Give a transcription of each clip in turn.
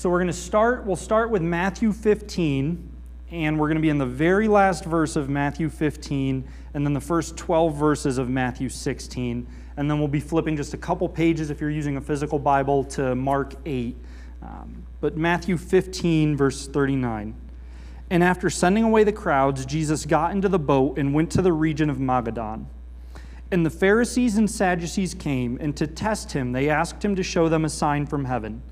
So we're going to start, we'll start with Matthew 15, and we're going to be in the very last verse of Matthew 15, and then the first 12 verses of Matthew 16. And then we'll be flipping just a couple pages if you're using a physical Bible to Mark 8. Um, but Matthew 15, verse 39. And after sending away the crowds, Jesus got into the boat and went to the region of Magadan. And the Pharisees and Sadducees came, and to test him, they asked him to show them a sign from heaven.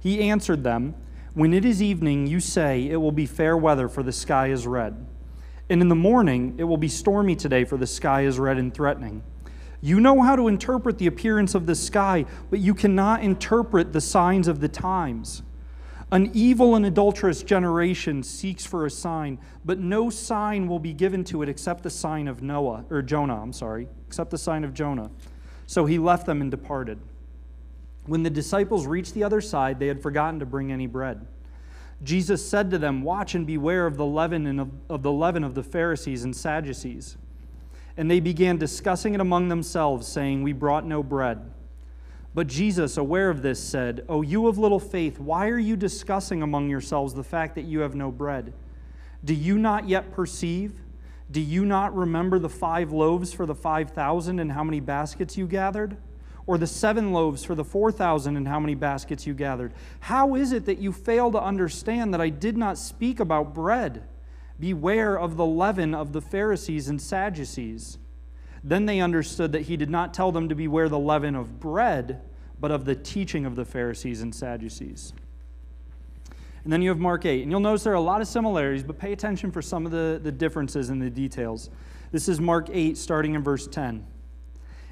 He answered them, When it is evening, you say, It will be fair weather, for the sky is red. And in the morning, it will be stormy today, for the sky is red and threatening. You know how to interpret the appearance of the sky, but you cannot interpret the signs of the times. An evil and adulterous generation seeks for a sign, but no sign will be given to it except the sign of Noah, or Jonah, I'm sorry, except the sign of Jonah. So he left them and departed. When the disciples reached the other side, they had forgotten to bring any bread. Jesus said to them, Watch and beware of the leaven and of, of the leaven of the Pharisees and Sadducees. And they began discussing it among themselves, saying, We brought no bread. But Jesus, aware of this, said, O you of little faith, why are you discussing among yourselves the fact that you have no bread? Do you not yet perceive? Do you not remember the five loaves for the five thousand and how many baskets you gathered? Or the seven loaves for the four thousand and how many baskets you gathered? How is it that you fail to understand that I did not speak about bread? Beware of the leaven of the Pharisees and Sadducees. Then they understood that he did not tell them to beware the leaven of bread, but of the teaching of the Pharisees and Sadducees. And then you have Mark 8. And you'll notice there are a lot of similarities, but pay attention for some of the, the differences in the details. This is Mark 8, starting in verse 10.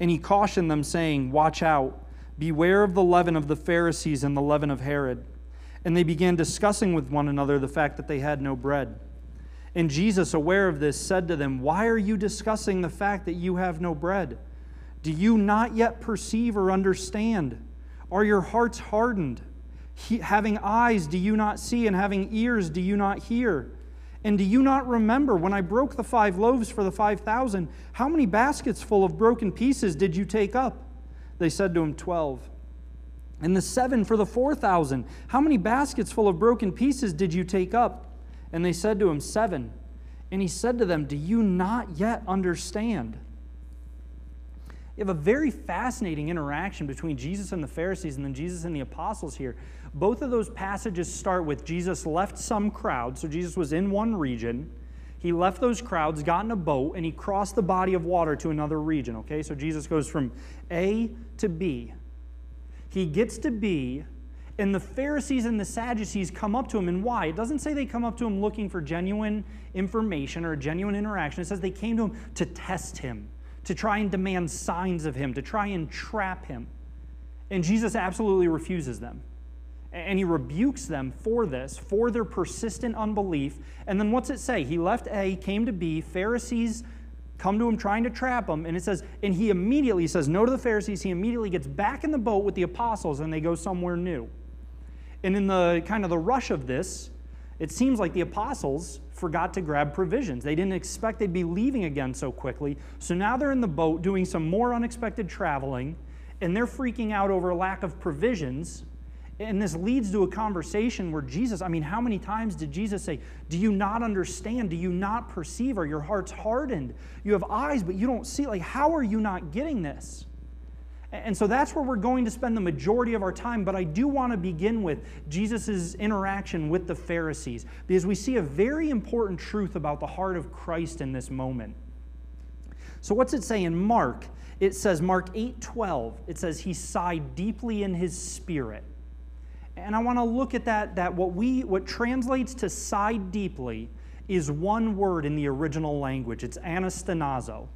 And he cautioned them, saying, Watch out, beware of the leaven of the Pharisees and the leaven of Herod. And they began discussing with one another the fact that they had no bread. And Jesus, aware of this, said to them, Why are you discussing the fact that you have no bread? Do you not yet perceive or understand? Are your hearts hardened? He, having eyes, do you not see? And having ears, do you not hear? And do you not remember when I broke the five loaves for the five thousand? How many baskets full of broken pieces did you take up? They said to him, Twelve. And the seven for the four thousand, how many baskets full of broken pieces did you take up? And they said to him, Seven. And he said to them, Do you not yet understand? You have a very fascinating interaction between Jesus and the Pharisees and then Jesus and the apostles here. Both of those passages start with Jesus left some crowd. So Jesus was in one region. He left those crowds, got in a boat, and he crossed the body of water to another region. Okay, so Jesus goes from A to B. He gets to B, and the Pharisees and the Sadducees come up to him. And why? It doesn't say they come up to him looking for genuine information or genuine interaction. It says they came to him to test him, to try and demand signs of him, to try and trap him. And Jesus absolutely refuses them. And he rebukes them for this, for their persistent unbelief. And then what's it say? He left A, came to B, Pharisees come to him trying to trap him. And it says, and he immediately says no to the Pharisees. He immediately gets back in the boat with the apostles and they go somewhere new. And in the kind of the rush of this, it seems like the apostles forgot to grab provisions. They didn't expect they'd be leaving again so quickly. So now they're in the boat doing some more unexpected traveling, and they're freaking out over lack of provisions. And this leads to a conversation where Jesus, I mean, how many times did Jesus say, Do you not understand? Do you not perceive? Are your hearts hardened? You have eyes, but you don't see. Like, how are you not getting this? And so that's where we're going to spend the majority of our time. But I do want to begin with Jesus' interaction with the Pharisees because we see a very important truth about the heart of Christ in this moment. So, what's it say in Mark? It says, Mark 8 12, it says, He sighed deeply in his spirit. And I want to look at that, that what, we, what translates to sigh deeply is one word in the original language it's anastenazo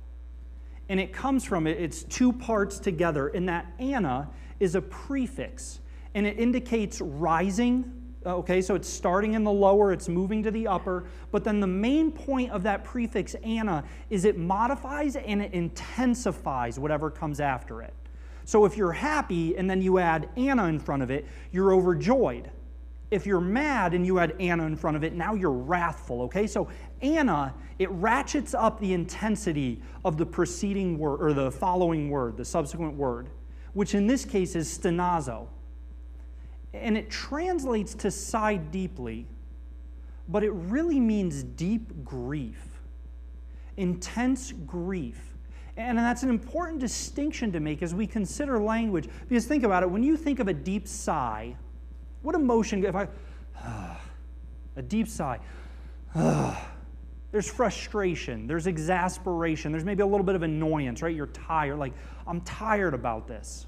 and it comes from it, it's two parts together. And that ana is a prefix, and it indicates rising uh, Okay, so it's starting in the lower, it's moving to the upper. But then the main point of that prefix ana is it modifies and it intensifies whatever comes after it. So if you're happy and then you add ana in front of it, you're overjoyed. If you're mad and you add ana in front of it, now you're wrathful. Okay, so ana, it ratchets up the intensity of the preceding word or the following word, the subsequent word, which in this case is stenazo and it translates to sigh deeply, but it really means deep grief, intense grief. And that's an important distinction to make as we consider language. Because think about it when you think of a deep sigh, what emotion, if I, uh, a deep sigh, uh, there's frustration, there's exasperation, there's maybe a little bit of annoyance, right? You're tired, like, I'm tired about this.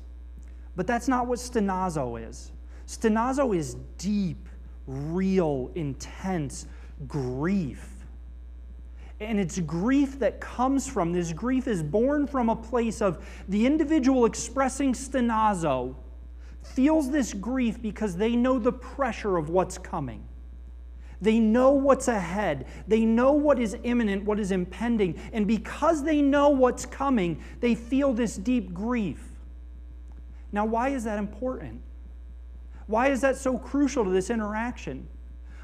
But that's not what stenazo is. Stenazo is deep, real, intense grief. And it's grief that comes from, this grief is born from a place of the individual expressing stenazo feels this grief because they know the pressure of what's coming. They know what's ahead. They know what is imminent, what is impending. And because they know what's coming, they feel this deep grief. Now, why is that important? Why is that so crucial to this interaction?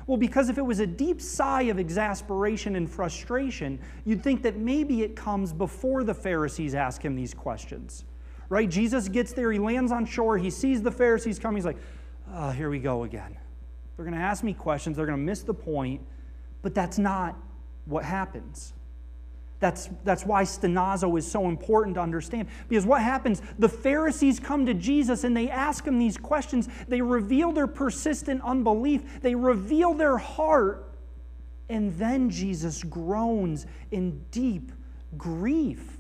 Well, because if it was a deep sigh of exasperation and frustration, you'd think that maybe it comes before the Pharisees ask him these questions. Right? Jesus gets there, he lands on shore, he sees the Pharisees coming, he's like, oh, here we go again. They're going to ask me questions, they're going to miss the point, but that's not what happens. That's, that's why stenazo is so important to understand. Because what happens? The Pharisees come to Jesus and they ask him these questions. They reveal their persistent unbelief, they reveal their heart. And then Jesus groans in deep grief.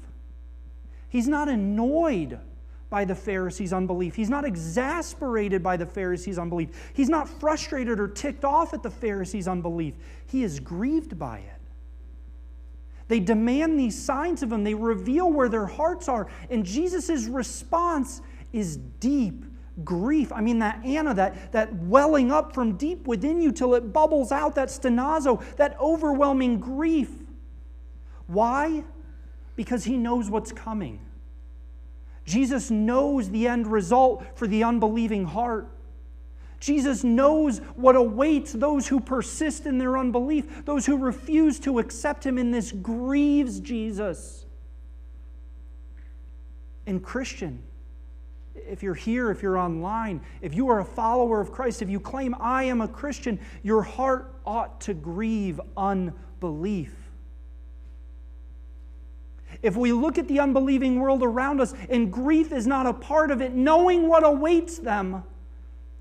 He's not annoyed by the Pharisees' unbelief. He's not exasperated by the Pharisees' unbelief. He's not frustrated or ticked off at the Pharisees' unbelief. He is grieved by it. They demand these signs of him, they reveal where their hearts are. And Jesus' response is deep grief. I mean, that ana, that, that welling up from deep within you till it bubbles out, that stenazo, that overwhelming grief. Why? Because he knows what's coming. Jesus knows the end result for the unbelieving heart. Jesus knows what awaits those who persist in their unbelief, those who refuse to accept him, and this grieves Jesus. And, Christian, if you're here, if you're online, if you are a follower of Christ, if you claim, I am a Christian, your heart ought to grieve unbelief. If we look at the unbelieving world around us and grief is not a part of it, knowing what awaits them,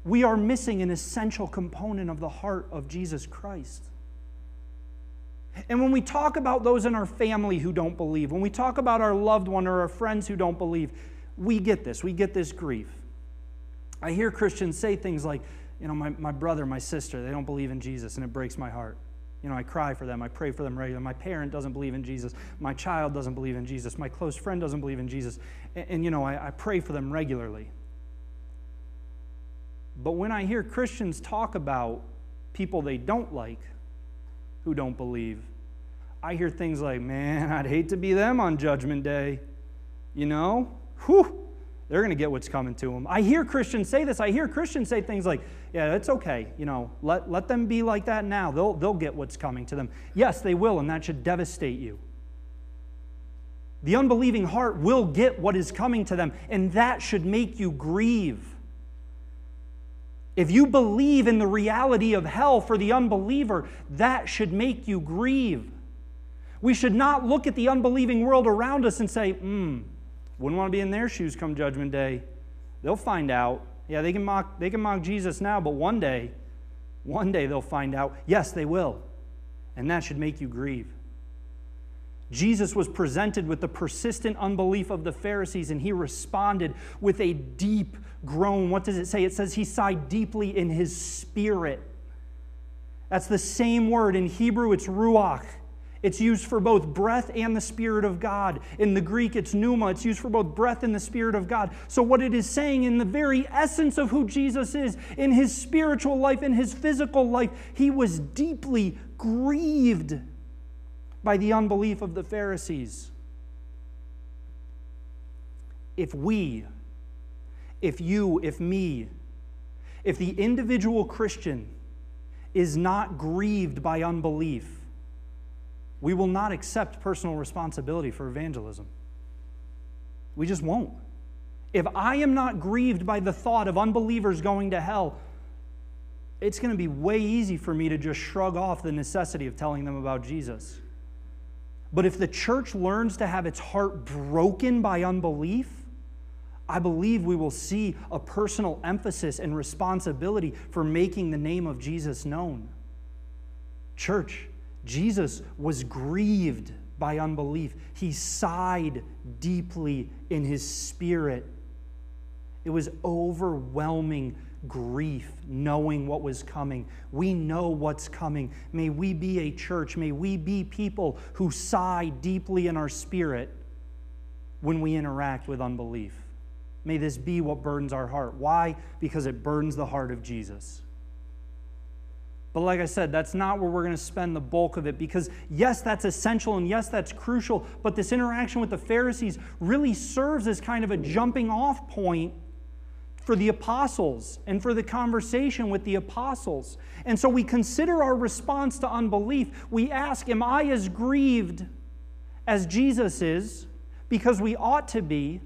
we are missing an essential component of the heart of Jesus Christ. And when we talk about those in our family who don't believe, when we talk about our loved one or our friends who don't believe, we get this. We get this grief. I hear Christians say things like, you know, my, my brother, my sister, they don't believe in Jesus, and it breaks my heart. You know, I cry for them. I pray for them regularly. My parent doesn't believe in Jesus. My child doesn't believe in Jesus. My close friend doesn't believe in Jesus. And, and you know, I, I pray for them regularly. But when I hear Christians talk about people they don't like who don't believe, I hear things like, man, I'd hate to be them on Judgment Day. You know? Whew, they're going to get what's coming to them. I hear Christians say this. I hear Christians say things like, yeah, it's okay. You know, let, let them be like that now. They'll, they'll get what's coming to them. Yes, they will, and that should devastate you. The unbelieving heart will get what is coming to them, and that should make you grieve. If you believe in the reality of hell for the unbeliever, that should make you grieve. We should not look at the unbelieving world around us and say, hmm, wouldn't want to be in their shoes come judgment day. They'll find out. Yeah, they can mock, they can mock Jesus now, but one day, one day they'll find out. Yes, they will. And that should make you grieve. Jesus was presented with the persistent unbelief of the Pharisees, and he responded with a deep groan. What does it say? It says he sighed deeply in his spirit. That's the same word. In Hebrew, it's ruach. It's used for both breath and the Spirit of God. In the Greek, it's pneuma. It's used for both breath and the Spirit of God. So, what it is saying in the very essence of who Jesus is, in his spiritual life, in his physical life, he was deeply grieved by the unbelief of the Pharisees. If we, if you, if me, if the individual Christian is not grieved by unbelief, we will not accept personal responsibility for evangelism. We just won't. If I am not grieved by the thought of unbelievers going to hell, it's going to be way easy for me to just shrug off the necessity of telling them about Jesus. But if the church learns to have its heart broken by unbelief, I believe we will see a personal emphasis and responsibility for making the name of Jesus known. Church, Jesus was grieved by unbelief. He sighed deeply in his spirit. It was overwhelming grief knowing what was coming. We know what's coming. May we be a church. May we be people who sigh deeply in our spirit when we interact with unbelief. May this be what burdens our heart. Why? Because it burdens the heart of Jesus. But like I said, that's not where we're going to spend the bulk of it because, yes, that's essential and yes, that's crucial. But this interaction with the Pharisees really serves as kind of a jumping off point for the apostles and for the conversation with the apostles. And so we consider our response to unbelief. We ask, Am I as grieved as Jesus is? Because we ought to be.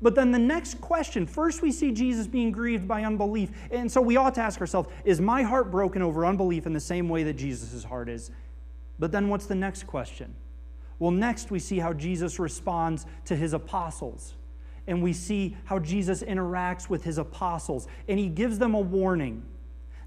But then the next question first, we see Jesus being grieved by unbelief. And so we ought to ask ourselves is my heart broken over unbelief in the same way that Jesus' heart is? But then what's the next question? Well, next we see how Jesus responds to his apostles. And we see how Jesus interacts with his apostles. And he gives them a warning.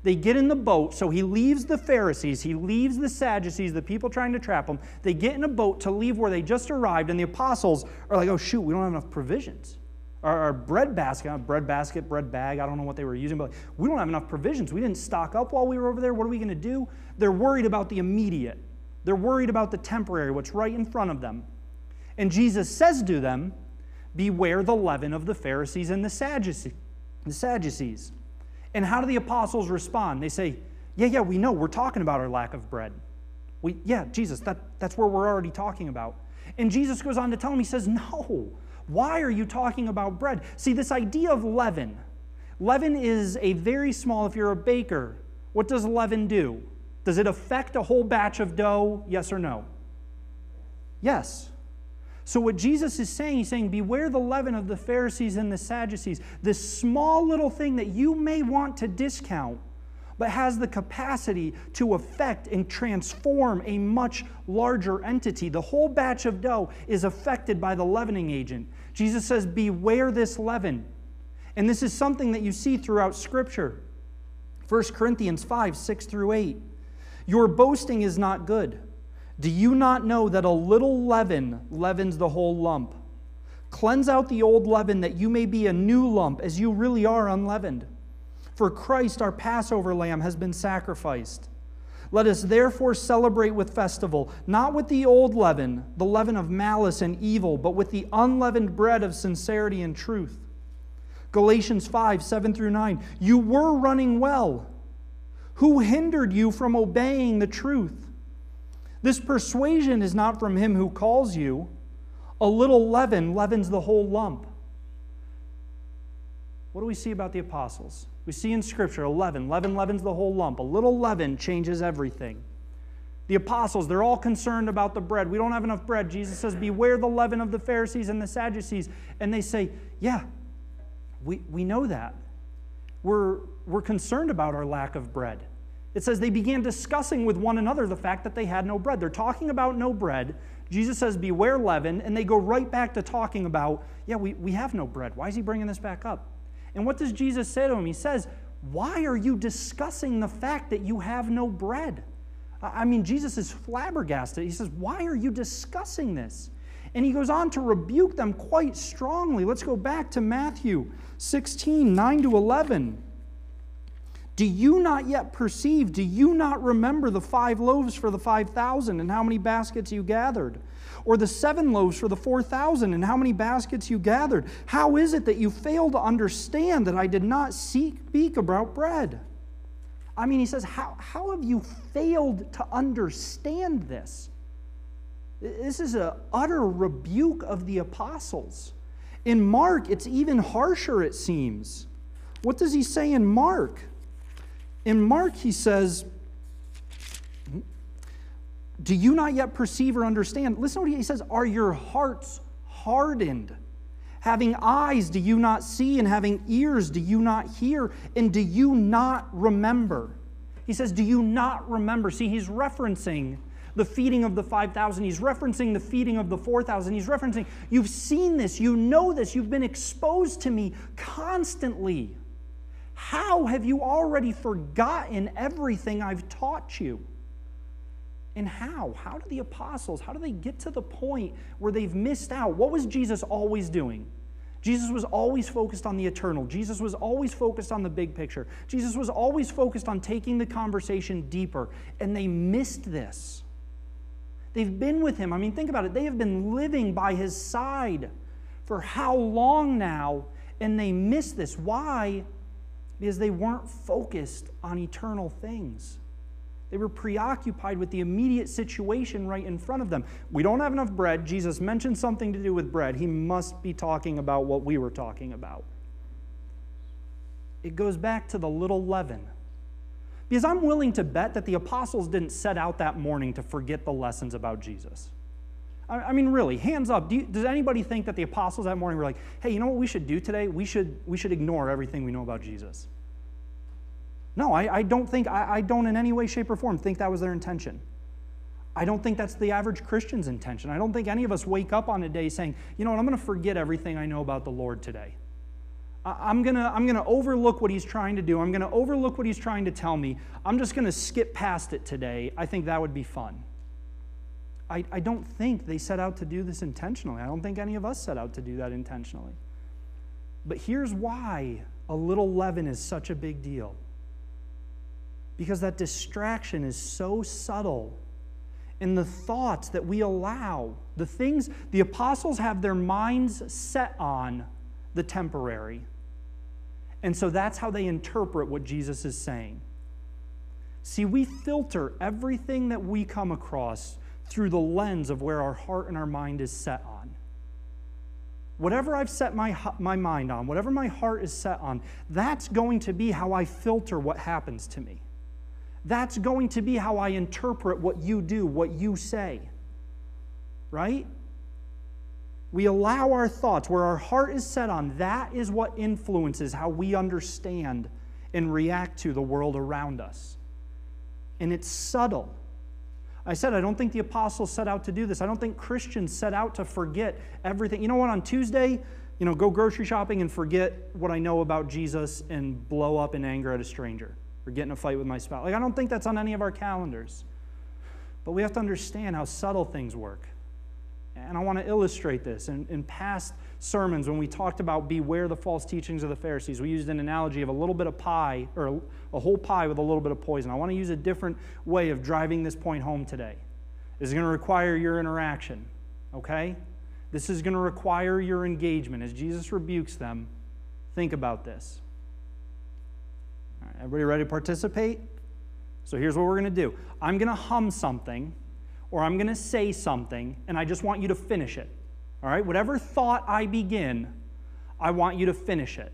They get in the boat, so he leaves the Pharisees, he leaves the Sadducees, the people trying to trap him. They get in a boat to leave where they just arrived, and the apostles are like, oh, shoot, we don't have enough provisions our, our bread basket, bread basket, bread bag, I don't know what they were using, but we don't have enough provisions. We didn't stock up while we were over there. What are we going to do? They're worried about the immediate, they're worried about the temporary, what's right in front of them. And Jesus says to them, Beware the leaven of the Pharisees and the Sadducees. The Sadducees. And how do the apostles respond? They say, Yeah, yeah, we know. We're talking about our lack of bread. We, yeah, Jesus, that, that's where we're already talking about. And Jesus goes on to tell them, He says, No, why are you talking about bread? See, this idea of leaven. Leaven is a very small, if you're a baker, what does leaven do? Does it affect a whole batch of dough? Yes or no? Yes. So, what Jesus is saying, he's saying, Beware the leaven of the Pharisees and the Sadducees. This small little thing that you may want to discount but has the capacity to affect and transform a much larger entity. The whole batch of dough is affected by the leavening agent. Jesus says, Beware this leaven. And this is something that you see throughout Scripture. 1 Corinthians 5 6 through 8. Your boasting is not good. Do you not know that a little leaven leavens the whole lump? Cleanse out the old leaven that you may be a new lump, as you really are unleavened. For Christ, our Passover lamb, has been sacrificed. Let us therefore celebrate with festival, not with the old leaven, the leaven of malice and evil, but with the unleavened bread of sincerity and truth. Galatians 5 7 through 9. You were running well. Who hindered you from obeying the truth? This persuasion is not from him who calls you. A little leaven leavens the whole lump. What do we see about the apostles? We see in Scripture 11. Leaven leavens the whole lump. A little leaven changes everything. The apostles, they're all concerned about the bread. We don't have enough bread. Jesus says, Beware the leaven of the Pharisees and the Sadducees. And they say, Yeah, we, we know that. We're, we're concerned about our lack of bread. It says they began discussing with one another the fact that they had no bread. They're talking about no bread. Jesus says, Beware leaven. And they go right back to talking about, Yeah, we, we have no bread. Why is he bringing this back up? And what does Jesus say to him? He says, Why are you discussing the fact that you have no bread? I mean, Jesus is flabbergasted. He says, Why are you discussing this? And he goes on to rebuke them quite strongly. Let's go back to Matthew 16, 9 to 11. Do you not yet perceive? Do you not remember the five loaves for the 5,000 and how many baskets you gathered? Or the seven loaves for the 4,000 and how many baskets you gathered? How is it that you fail to understand that I did not seek, speak about bread? I mean, he says, How, how have you failed to understand this? This is an utter rebuke of the apostles. In Mark, it's even harsher, it seems. What does he say in Mark? In Mark, he says, Do you not yet perceive or understand? Listen to what he says Are your hearts hardened? Having eyes, do you not see? And having ears, do you not hear? And do you not remember? He says, Do you not remember? See, he's referencing the feeding of the 5,000. He's referencing the feeding of the 4,000. He's referencing, You've seen this, you know this, you've been exposed to me constantly. How have you already forgotten everything I've taught you? And how? How do the apostles, how do they get to the point where they've missed out? What was Jesus always doing? Jesus was always focused on the eternal. Jesus was always focused on the big picture. Jesus was always focused on taking the conversation deeper. And they missed this. They've been with him. I mean, think about it. They have been living by his side for how long now? And they missed this. Why? Because they weren't focused on eternal things. They were preoccupied with the immediate situation right in front of them. We don't have enough bread. Jesus mentioned something to do with bread. He must be talking about what we were talking about. It goes back to the little leaven. Because I'm willing to bet that the apostles didn't set out that morning to forget the lessons about Jesus. I mean, really, hands up. Do you, does anybody think that the apostles that morning were like, hey, you know what we should do today? We should, we should ignore everything we know about Jesus? No, I, I don't think, I, I don't in any way, shape, or form think that was their intention. I don't think that's the average Christian's intention. I don't think any of us wake up on a day saying, you know what, I'm going to forget everything I know about the Lord today. I'm going to I'm going to overlook what he's trying to do. I'm going to overlook what he's trying to tell me. I'm just going to skip past it today. I think that would be fun. I, I don't think they set out to do this intentionally. I don't think any of us set out to do that intentionally. But here's why a little leaven is such a big deal. Because that distraction is so subtle in the thoughts that we allow, the things the apostles have their minds set on the temporary. And so that's how they interpret what Jesus is saying. See, we filter everything that we come across through the lens of where our heart and our mind is set on. Whatever I've set my, my mind on, whatever my heart is set on, that's going to be how I filter what happens to me. That's going to be how I interpret what you do, what you say. Right? We allow our thoughts, where our heart is set on, that is what influences how we understand and react to the world around us. And it's subtle. I said, I don't think the apostles set out to do this. I don't think Christians set out to forget everything. You know what? On Tuesday, you know, go grocery shopping and forget what I know about Jesus and blow up in anger at a stranger or get in a fight with my spouse. Like, I don't think that's on any of our calendars. But we have to understand how subtle things work. And I want to illustrate this. In past sermons, when we talked about beware the false teachings of the Pharisees, we used an analogy of a little bit of pie, or a, whole pie with a little bit of poison. I want to use a different way of driving this point home today. This is going to require your interaction, okay? This is going to require your engagement. As Jesus rebukes them, think about this. Everybody ready to participate? So here's what we're going to do I'm going to hum something or I'm going to say something, and I just want you to finish it. All right? Whatever thought I begin, I want you to finish it.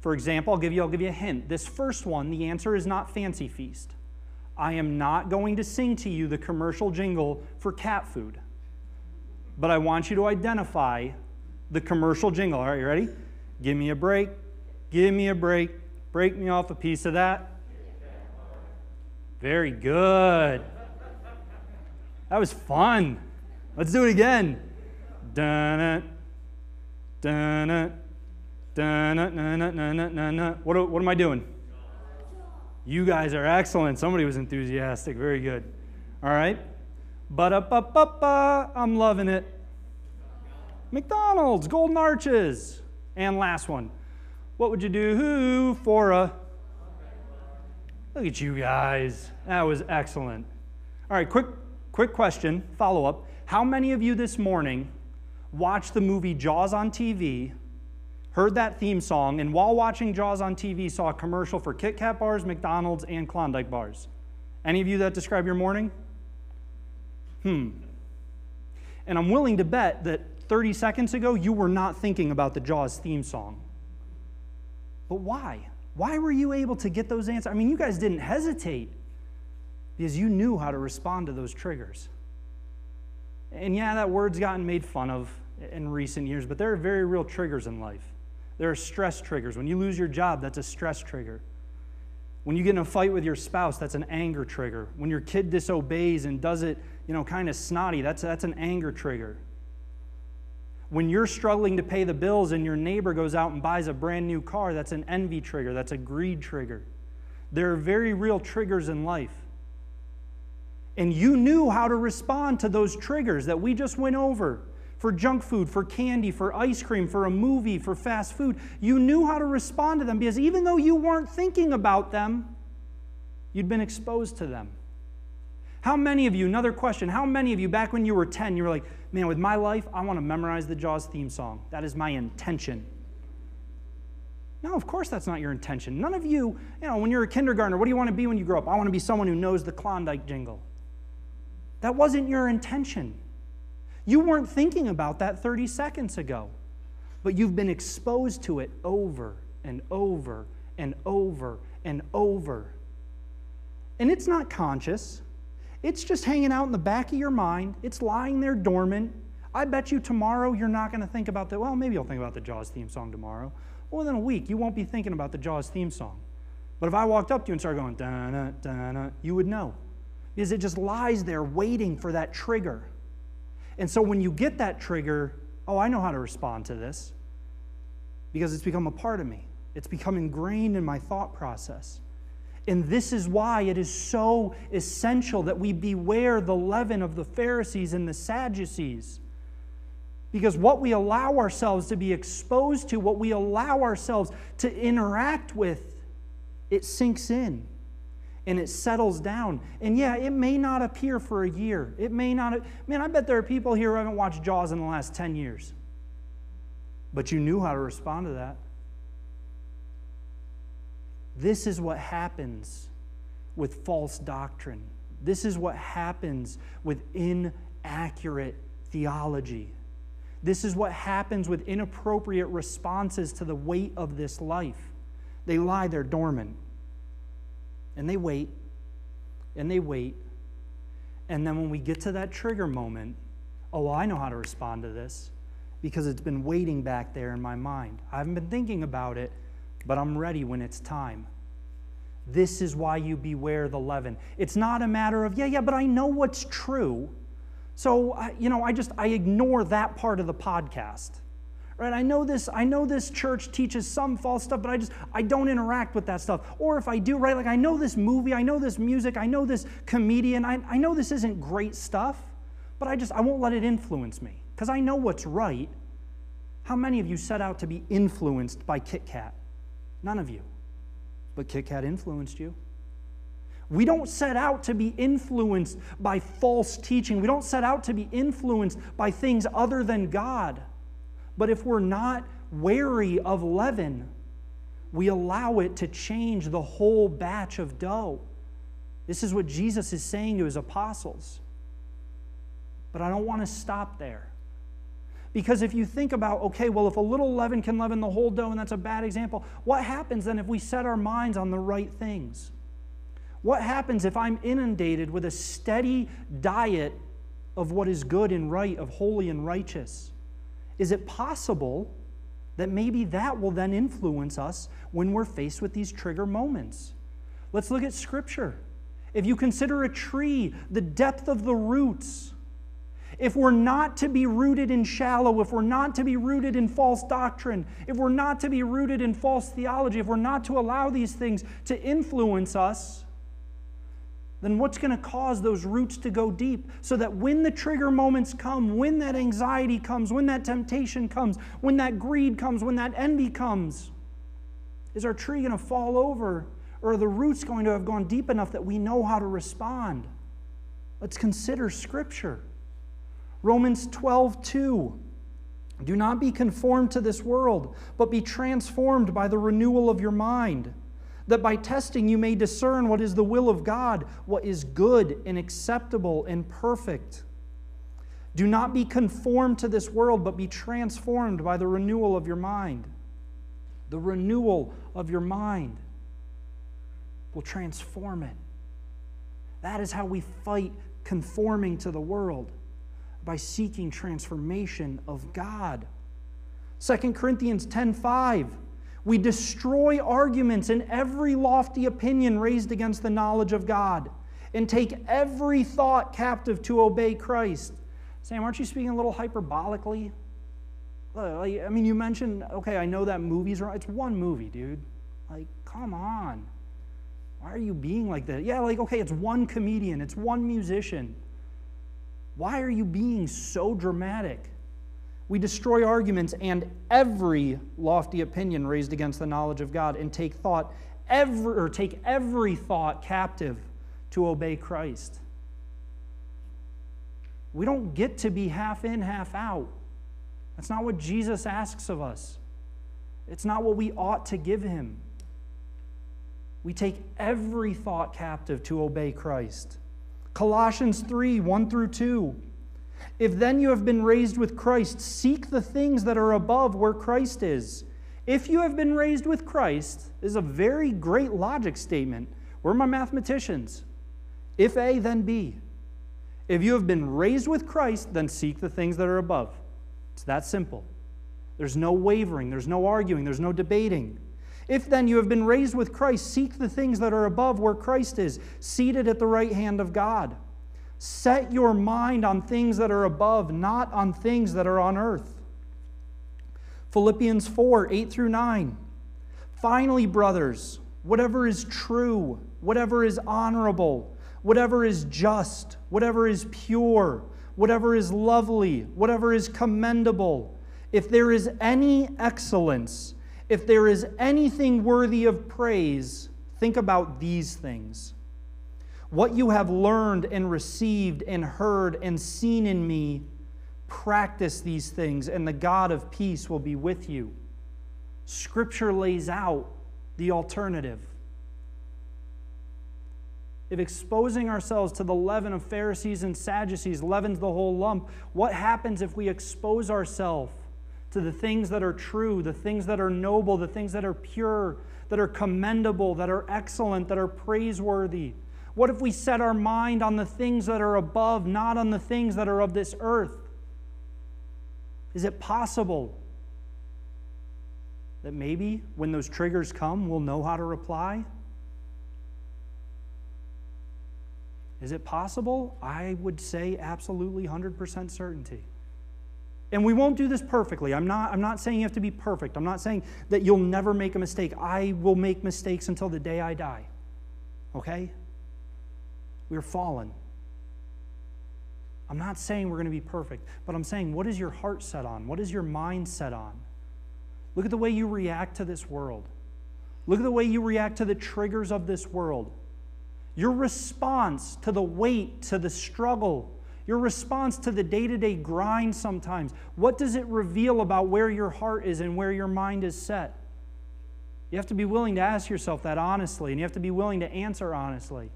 For example, I'll give you, I'll give you a hint. This first one, the answer is not Fancy Feast. I am not going to sing to you the commercial jingle for cat food. But I want you to identify the commercial jingle. All right, you ready? Give me a break. Give me a break. Break me off a piece of that. Very good. That was fun. Let's do it again. Dun dun dun What, what am I doing? You guys are excellent. Somebody was enthusiastic. Very good. All right. Ba-da-ba-ba-ba. I'm loving it. McDonald's, Golden Arches. And last one. What would you do for a Look at you guys. That was excellent. All right, quick, quick question, follow up. How many of you this morning watched the movie Jaws on TV, heard that theme song, and while watching Jaws on TV saw a commercial for Kit Kat bars, McDonald's, and Klondike bars? Any of you that describe your morning? Hmm. And I'm willing to bet that 30 seconds ago you were not thinking about the Jaws theme song. But why? Why were you able to get those answers? I mean, you guys didn't hesitate because you knew how to respond to those triggers. And yeah, that word's gotten made fun of in recent years, but there are very real triggers in life. There are stress triggers. When you lose your job, that's a stress trigger. When you get in a fight with your spouse, that's an anger trigger. When your kid disobeys and does it, you know, kind of snotty, that's, that's an anger trigger. When you're struggling to pay the bills and your neighbor goes out and buys a brand new car, that's an envy trigger, that's a greed trigger. There are very real triggers in life. And you knew how to respond to those triggers that we just went over for junk food, for candy, for ice cream, for a movie, for fast food. You knew how to respond to them because even though you weren't thinking about them, you'd been exposed to them. How many of you, another question, how many of you back when you were 10, you were like, man, with my life, I want to memorize the Jaws theme song. That is my intention. No, of course that's not your intention. None of you, you know, when you're a kindergartner, what do you want to be when you grow up? I want to be someone who knows the Klondike jingle. That wasn't your intention. You weren't thinking about that 30 seconds ago, but you've been exposed to it over and over and over and over. And it's not conscious, it's just hanging out in the back of your mind, it's lying there dormant. I bet you tomorrow you're not going to think about that. Well, maybe you'll think about the Jaws theme song tomorrow. Well, within a week, you won't be thinking about the Jaws theme song. But if I walked up to you and started going, da na, da na, you would know is it just lies there waiting for that trigger. And so when you get that trigger, oh, I know how to respond to this because it's become a part of me. It's become ingrained in my thought process. And this is why it is so essential that we beware the leaven of the Pharisees and the Sadducees. Because what we allow ourselves to be exposed to, what we allow ourselves to interact with, it sinks in and it settles down. And yeah, it may not appear for a year. It may not. Man, I bet there are people here who haven't watched Jaws in the last 10 years. But you knew how to respond to that. This is what happens with false doctrine. This is what happens with inaccurate theology. This is what happens with inappropriate responses to the weight of this life. They lie there dormant. And they wait, and they wait. And then when we get to that trigger moment, oh, well, I know how to respond to this because it's been waiting back there in my mind. I haven't been thinking about it, but I'm ready when it's time. This is why you beware the leaven. It's not a matter of, yeah, yeah, but I know what's true. So, you know, I just, I ignore that part of the podcast right? I know this i know this church teaches some false stuff but i just i don't interact with that stuff. Or if i do right like i know this movie i know this music i know this comedian i, I know this isn't great stuff but i just i won't let it influence me. Because i know what's right. How many of you set out to be influenced by kit kat? None of you. But kit kat influenced you. We don't set out to be influenced by false teaching. We don't set out to be influenced by things other than God. But if we're not wary of leaven, we allow it to change the whole batch of dough. This is what Jesus is saying to his apostles. But I don't want to stop there. Because if you think about, okay, well, if a little leaven can leaven the whole dough, and that's a bad example, what happens then if we set our minds on the right things? What happens if I'm inundated with a steady diet of what is good and right, of holy and righteous? Is it possible that maybe that will then influence us when we're faced with these trigger moments? Let's look at Scripture. If you consider a tree, the depth of the roots, if we're not to be rooted in shallow, if we're not to be rooted in false doctrine, if we're not to be rooted in false theology, if we're not to allow these things to influence us, then what's going to cause those roots to go deep so that when the trigger moments come, when that anxiety comes, when that temptation comes, when that greed comes, when that envy comes, is our tree going to fall over? Or are the roots going to have gone deep enough that we know how to respond? Let's consider Scripture. Romans 12, 2. Do not be conformed to this world, but be transformed by the renewal of your mind, that by testing you may discern what is the will of God, what is good and acceptable and perfect. Do not be conformed to this world, but be transformed by the renewal of your mind. The renewal of your mind will transform it. That is how we fight conforming to the world by seeking transformation of God. 2 Corinthians 10:5 We destroy arguments and every lofty opinion raised against the knowledge of God and take every thought captive to obey Christ. Sam, aren't you speaking a little hyperbolically? I mean, you mentioned, okay, I know that movie's wrong. It's one movie, dude. Like, come on. Why are you being like that? Yeah, like, okay, it's one comedian, it's one musician. Why are you being so dramatic? We destroy arguments and every lofty opinion raised against the knowledge of God and take thought every or take every thought captive to obey Christ. We don't get to be half in, half out. That's not what Jesus asks of us. It's not what we ought to give him. We take every thought captive to obey Christ. Colossians 3 1 through 2. If then you have been raised with Christ, seek the things that are above where Christ is. If you have been raised with Christ, is a very great logic statement. We're my mathematicians. If A, then B. If you have been raised with Christ, then seek the things that are above. It's that simple. There's no wavering, there's no arguing, there's no debating. If then you have been raised with Christ, seek the things that are above where Christ is, seated at the right hand of God. Set your mind on things that are above, not on things that are on earth. Philippians 4 8 through 9. Finally, brothers, whatever is true, whatever is honorable, whatever is just, whatever is pure, whatever is lovely, whatever is commendable, if there is any excellence, if there is anything worthy of praise, think about these things. What you have learned and received and heard and seen in me, practice these things, and the God of peace will be with you. Scripture lays out the alternative. If exposing ourselves to the leaven of Pharisees and Sadducees leavens the whole lump, what happens if we expose ourselves to the things that are true, the things that are noble, the things that are pure, that are commendable, that are excellent, that are praiseworthy? What if we set our mind on the things that are above, not on the things that are of this earth? Is it possible that maybe when those triggers come, we'll know how to reply? Is it possible? I would say absolutely 100% certainty. And we won't do this perfectly. I'm not, I'm not saying you have to be perfect. I'm not saying that you'll never make a mistake. I will make mistakes until the day I die. Okay? We're fallen. I'm not saying we're going to be perfect, but I'm saying, what is your heart set on? What is your mind set on? Look at the way you react to this world. Look at the way you react to the triggers of this world. Your response to the weight, to the struggle, your response to the day to day grind sometimes. What does it reveal about where your heart is and where your mind is set? You have to be willing to ask yourself that honestly, and you have to be willing to answer honestly.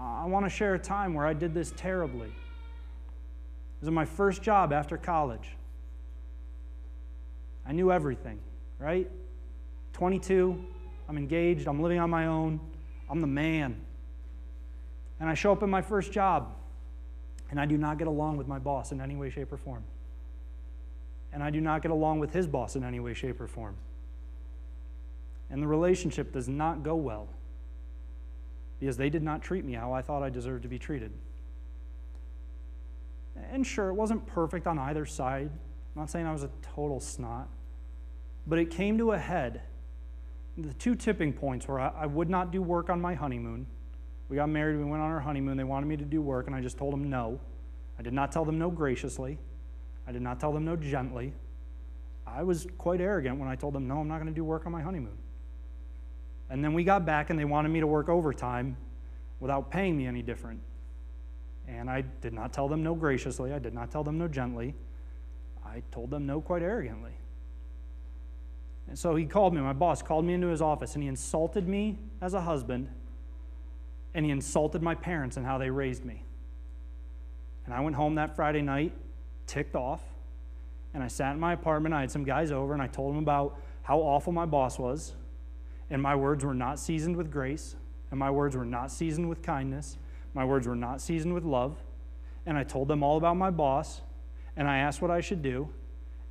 I want to share a time where I did this terribly. It was my first job after college. I knew everything, right? 22, I'm engaged, I'm living on my own, I'm the man and I show up in my first job, and I do not get along with my boss in any way, shape, or form. And I do not get along with his boss in any way, shape, or form. And the relationship does not go well because they did not treat me how I thought I deserved to be treated. And sure, it wasn't perfect on either side. I'm not saying I was a total snot. But it came to a head. The two tipping points where I, would not do work on my honeymoon we got married, we went on our honeymoon. They wanted me to do work, and I just told them no. I did not tell them no graciously. I did not tell them no gently. I was quite arrogant when I told them, no, I'm not going to do work on my honeymoon. And then we got back and they wanted me to work overtime without paying me any different. And I did not tell them no graciously, I did not tell them no gently. I told them no quite arrogantly. And so he called me, my boss called me into his office, and he insulted me as a husband, and he insulted my parents and how they raised me. And I went home that Friday night, ticked off, and I sat in my apartment. I had some guys over, and I told them about how awful my boss was, and my words were not seasoned with grace, and my words were not seasoned with kindness, my words were not seasoned with love. And I told them all about my boss, and I asked what I should do,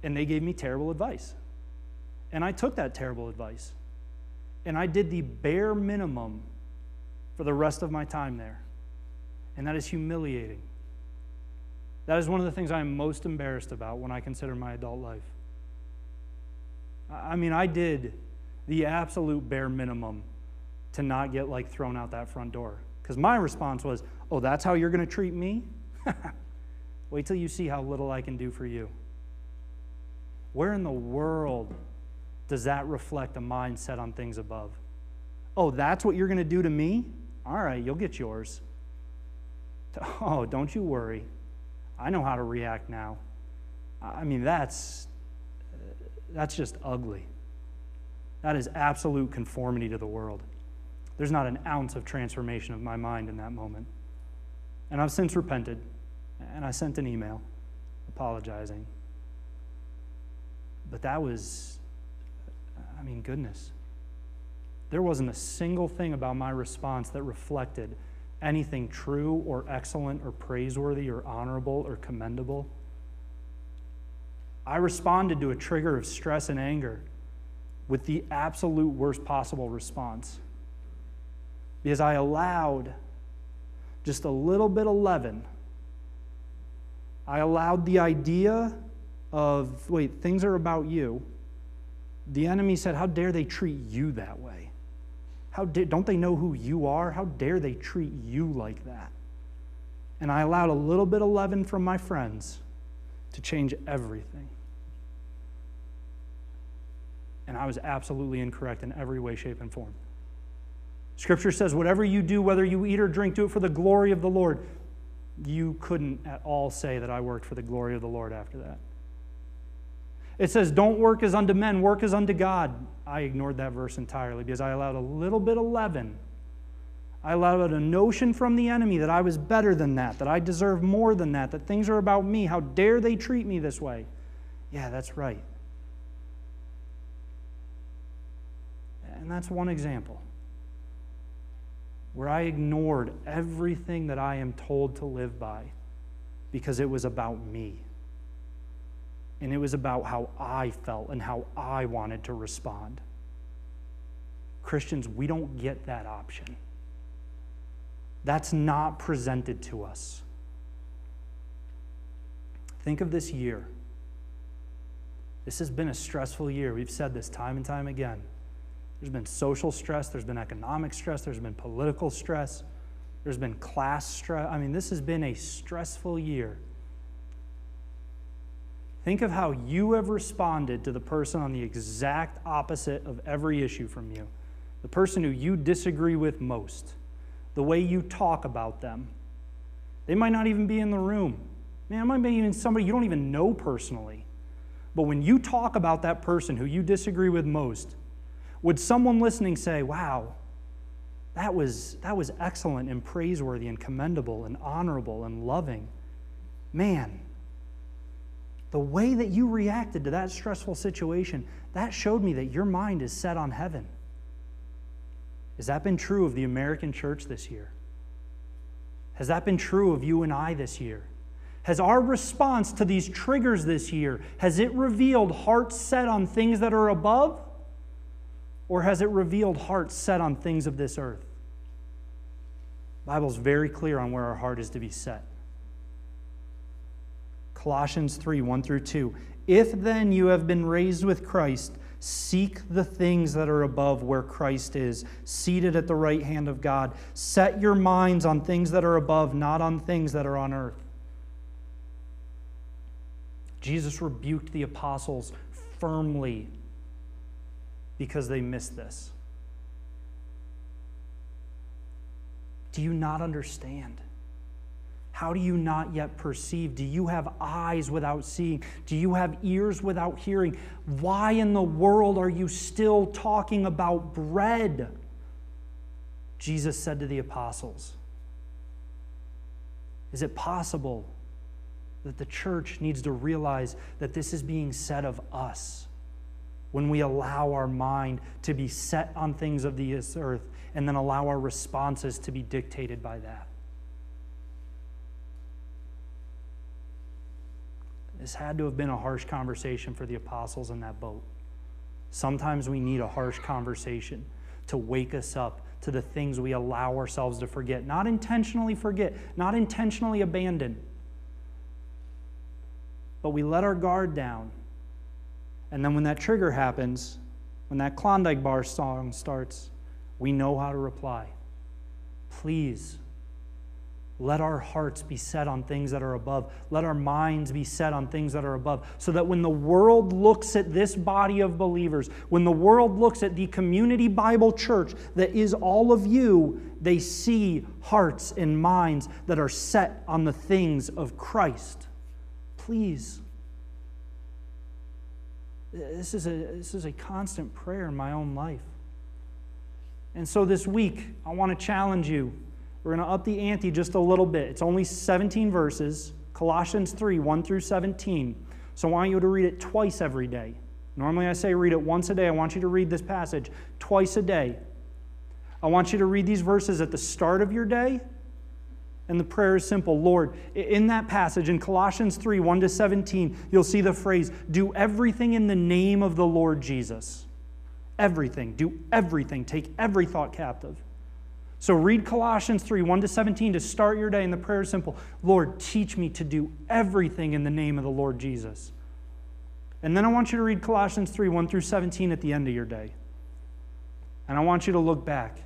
and they gave me terrible advice. And I took that terrible advice. And I did the bare minimum for the rest of my time there. And that is humiliating. That is one of the things I am most embarrassed about when I consider my adult life. I mean, I did the absolute bare minimum to not get like thrown out that front door. Because my response was, Oh, that's how you're going to treat me? Wait till you see how little I can do for you. Where in the world does that reflect a mindset on things above? Oh, that's what you're going to do to me? All right, you'll get yours. Oh, don't you worry. I know how to react now. I mean, that's, that's just ugly. That is absolute conformity to the world. There's not an ounce of transformation of my mind in that moment. And I've since repented, and I sent an email apologizing. But that was, I mean, goodness. There wasn't a single thing about my response that reflected anything true or excellent or praiseworthy or honorable or commendable. I responded to a trigger of stress and anger with the absolute worst possible response because I allowed just a little bit of leaven. I allowed the idea of, wait, things are about you. The enemy said, How dare they treat you that way? How don't they know who you are? How dare they treat you like that? And I allowed a little bit of leaven from my friends to change everything. And I was absolutely incorrect in every way, shape, and form. Scripture says, whatever you do, whether you eat or drink, do it for the glory of the Lord. You couldn't at all say that I worked for the glory of the Lord after that. It says, don't work as unto men, work as unto God. I ignored that verse entirely because I allowed a little bit of leaven. I allowed a notion from the enemy that I was better than that, that I deserve more than that, that things are about me. How dare they treat me this way? Yeah, that's right. And that's one example where I ignored everything that I am told to live by because it was about me. And it was about how I felt and how I wanted to respond. Christians, we don't get that option. That's not presented to us. Think of this year. This has been a stressful year. We've said this time and time again. There's been social stress, there's been economic stress, there's been political stress, there's been class stress. I mean, this has been a stressful year. Think of how you have responded to the person on the exact opposite of every issue from you, the person who you disagree with most, the way you talk about them. They might not even be in the room. Man, it might be even somebody you don't even know personally. But when you talk about that person who you disagree with most, would someone listening say, wow, that was, that was excellent and praiseworthy and commendable and honorable and loving? Man, the way that you reacted to that stressful situation, that showed me that your mind is set on heaven. Has that been true of the American church this year? Has that been true of you and I this year? Has our response to these triggers this year, has it revealed hearts set on things that are above? Or has it revealed hearts set on things of this earth? The Bible's very clear on where our heart is to be set. Colossians 3 1 through 2. If then you have been raised with Christ, seek the things that are above where Christ is, seated at the right hand of God. Set your minds on things that are above, not on things that are on earth. Jesus rebuked the apostles firmly because they missed this. Do you not understand? How do you not yet perceive? Do you have eyes without seeing? Do you have ears without hearing? Why in the world are you still talking about bread? Jesus said to the apostles. Is it possible that the church needs to realize that this is being said of us when we allow our mind to be set on things of this earth and then allow our responses to be dictated by that? This had to have been a harsh conversation for the apostles in that boat. Sometimes we need a harsh conversation to wake us up to the things we allow ourselves to forget. Not intentionally forget, not intentionally abandon, but we let our guard down. And then when that trigger happens, when that Klondike bar song starts, we know how to reply. Please let our hearts be set on things that are above. Let our minds be set on things that are above. So that when the world looks at this body of believers, when the world looks at the community Bible church that is all of you, they see hearts and minds that are set on the things of Christ. Please. This is a, this is a constant prayer in my own life. And so this week, I want to challenge you we're going to up the ante just a little bit. It's only 17 verses, Colossians 3 1 through 17. So I want you to read it twice every day. Normally I say read it once a day. I want you to read this passage twice a day. I want you to read these verses at the start of your day. And the prayer is simple Lord, in that passage in Colossians 3 1 to 17, you'll see the phrase, do everything in the name of the Lord Jesus. Everything. Do everything. Take every thought captive. So read Colossians 3 1 to 17 to start your day, and the prayer is simple Lord, teach me to do everything in the name of the Lord Jesus. And then I want you to read Colossians 3 1 through 17 at the end of your day. And I want you to look back.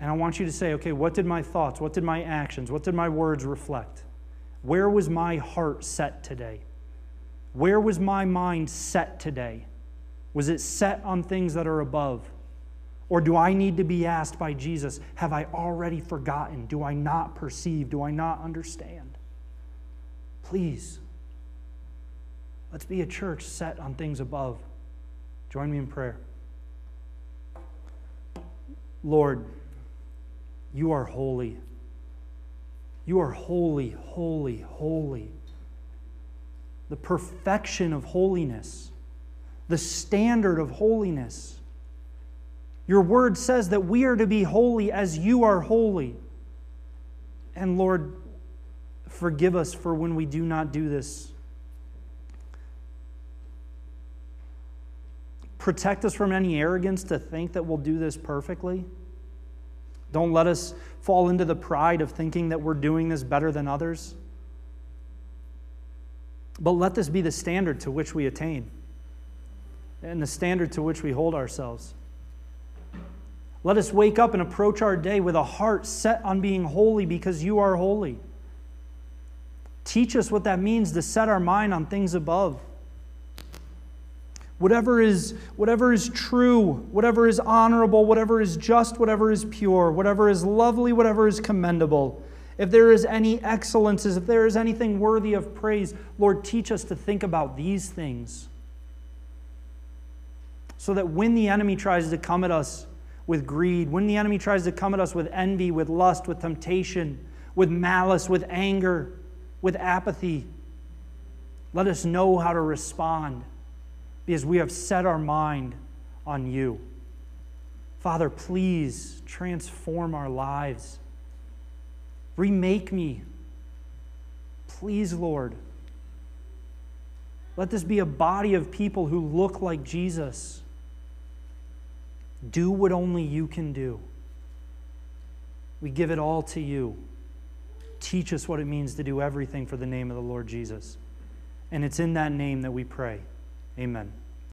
And I want you to say, okay, what did my thoughts, what did my actions, what did my words reflect? Where was my heart set today? Where was my mind set today? Was it set on things that are above? Or do I need to be asked by Jesus, have I already forgotten? Do I not perceive? Do I not understand? Please, let's be a church set on things above. Join me in prayer. Lord, you are holy. You are holy, holy, holy. The perfection of holiness, the standard of holiness. Your word says that we are to be holy as you are holy. And Lord, forgive us for when we do not do this. Protect us from any arrogance to think that we'll do this perfectly. Don't let us fall into the pride of thinking that we're doing this better than others. But let this be the standard to which we attain and the standard to which we hold ourselves. Let us wake up and approach our day with a heart set on being holy because you are holy. Teach us what that means to set our mind on things above. Whatever is, whatever is true, whatever is honorable, whatever is just, whatever is pure, whatever is lovely, whatever is commendable, if there is any excellences, if there is anything worthy of praise, Lord, teach us to think about these things. So that when the enemy tries to come at us with greed, when the enemy tries to come at us with envy, with lust, with temptation, with malice, with anger, with apathy, let us know how to respond because we have set our mind on you. Father, please transform our lives. Remake me. Please, Lord. Let this be a body of people who look like Jesus do what only you can do. We give it all to you. Teach us what it means to do everything for the name of the Lord Jesus. And it's in that name that we pray. Amen.